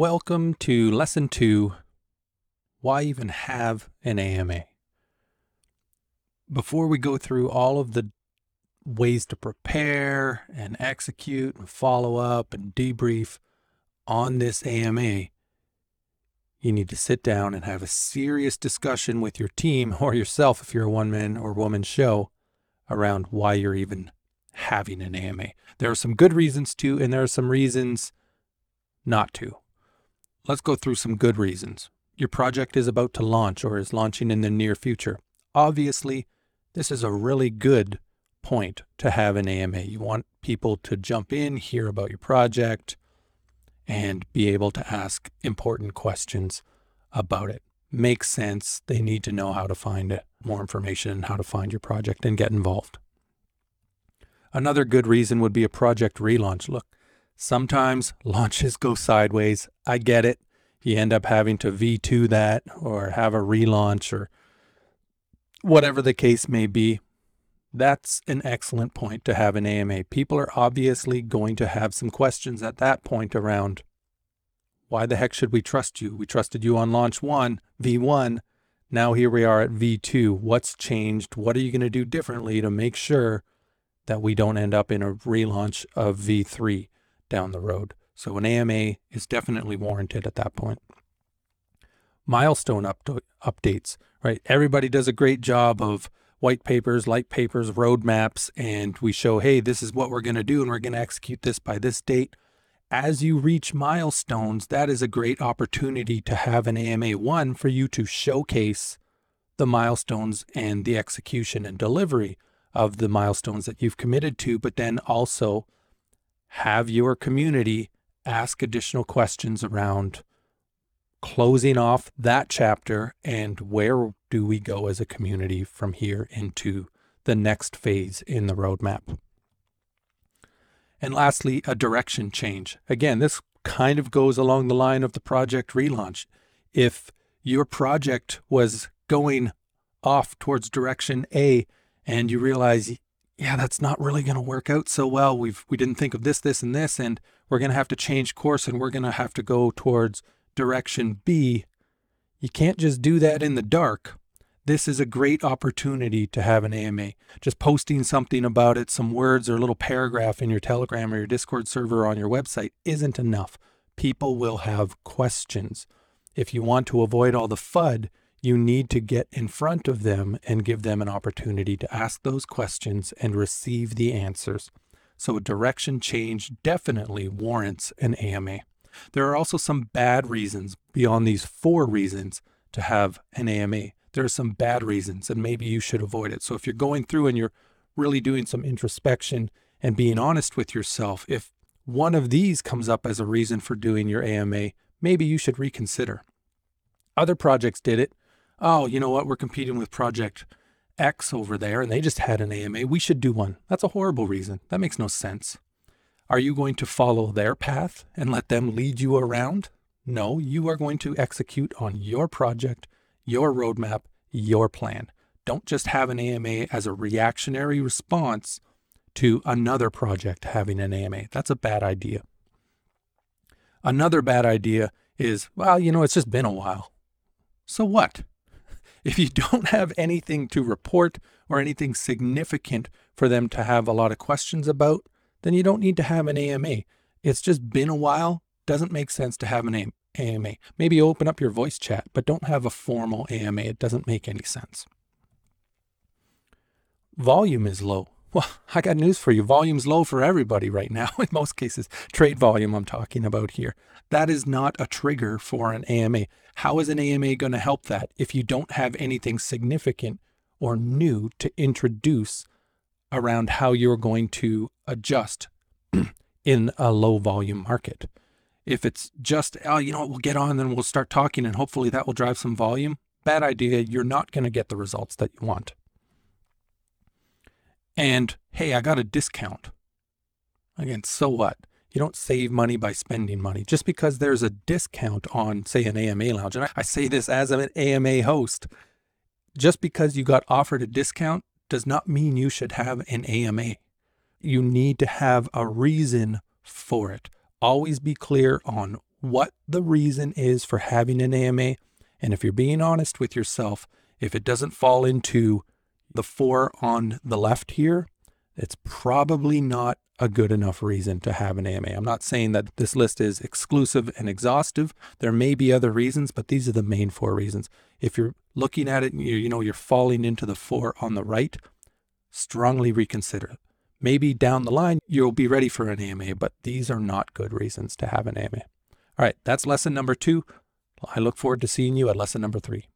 Welcome to lesson two Why even have an AMA? Before we go through all of the ways to prepare and execute and follow up and debrief on this AMA, you need to sit down and have a serious discussion with your team or yourself if you're a one man or woman show around why you're even having an AMA. There are some good reasons to, and there are some reasons not to. Let's go through some good reasons. Your project is about to launch or is launching in the near future. Obviously, this is a really good point to have an AMA. You want people to jump in, hear about your project, and be able to ask important questions about it. Makes sense. They need to know how to find it, more information how to find your project and get involved. Another good reason would be a project relaunch. Look, sometimes launches go sideways. I get it. You end up having to V2 that or have a relaunch or whatever the case may be. That's an excellent point to have an AMA. People are obviously going to have some questions at that point around why the heck should we trust you? We trusted you on launch one, V1. Now here we are at V2. What's changed? What are you going to do differently to make sure that we don't end up in a relaunch of V3 down the road? So an AMA is definitely warranted at that point. Milestone up- updates, right? Everybody does a great job of white papers, light papers, roadmaps, and we show, hey, this is what we're going to do, and we're going to execute this by this date. As you reach milestones, that is a great opportunity to have an AMA one for you to showcase the milestones and the execution and delivery of the milestones that you've committed to, but then also have your community ask additional questions around closing off that chapter and where do we go as a community from here into the next phase in the roadmap. And lastly, a direction change. Again, this kind of goes along the line of the project relaunch. If your project was going off towards direction A and you realize, yeah, that's not really going to work out so well. We've we didn't think of this, this, and this, and we're going to have to change course and we're going to have to go towards direction B. You can't just do that in the dark. This is a great opportunity to have an AMA. Just posting something about it, some words or a little paragraph in your Telegram or your Discord server or on your website isn't enough. People will have questions. If you want to avoid all the FUD, you need to get in front of them and give them an opportunity to ask those questions and receive the answers. So, a direction change definitely warrants an AMA. There are also some bad reasons beyond these four reasons to have an AMA. There are some bad reasons, and maybe you should avoid it. So, if you're going through and you're really doing some introspection and being honest with yourself, if one of these comes up as a reason for doing your AMA, maybe you should reconsider. Other projects did it oh, you know what, we're competing with Project X over there and they just had an AMA. We should do one. That's a horrible reason. That makes no sense. Are you going to follow their path and let them lead you around? No, you are going to execute on your project, your roadmap, your plan. Don't just have an AMA as a reactionary response to another project having an AMA. That's a bad idea. Another bad idea is, well, you know, it's just been a while. So what? If you don't have anything to report or anything significant for them to have a lot of questions about, then you don't need to have an AMA. It's just been a while. Doesn't make sense to have an AMA. Maybe open up your voice chat, but don't have a formal AMA. It doesn't make any sense. Volume is low. Well, I got news for you. Volume's low for everybody right now. In most cases, trade volume I'm talking about here. That is not a trigger for an AMA. How is an AMA going to help that if you don't have anything significant or new to introduce around how you're going to adjust in a low volume market? If it's just, oh, you know we'll get on and we'll start talking and hopefully that will drive some volume, bad idea. You're not going to get the results that you want and hey, I got a discount. Again, so what? You don't save money by spending money. Just because there's a discount on, say, an AMA lounge, and I say this as an AMA host, just because you got offered a discount does not mean you should have an AMA. You need to have a reason for it. Always be clear on what the reason is for having an AMA. And if you're being honest with yourself, if it doesn't fall into the four on the left here, it's probably not a good enough reason to have an AMA. I'm not saying that this list is exclusive and exhaustive. There may be other reasons, but these are the main four reasons. If you're looking at it and you, you know you're falling into the four on the right, strongly reconsider. Maybe down the line you'll be ready for an AMA, but these are not good reasons to have an AMA. All right, that's lesson number two. I look forward to seeing you at lesson number three.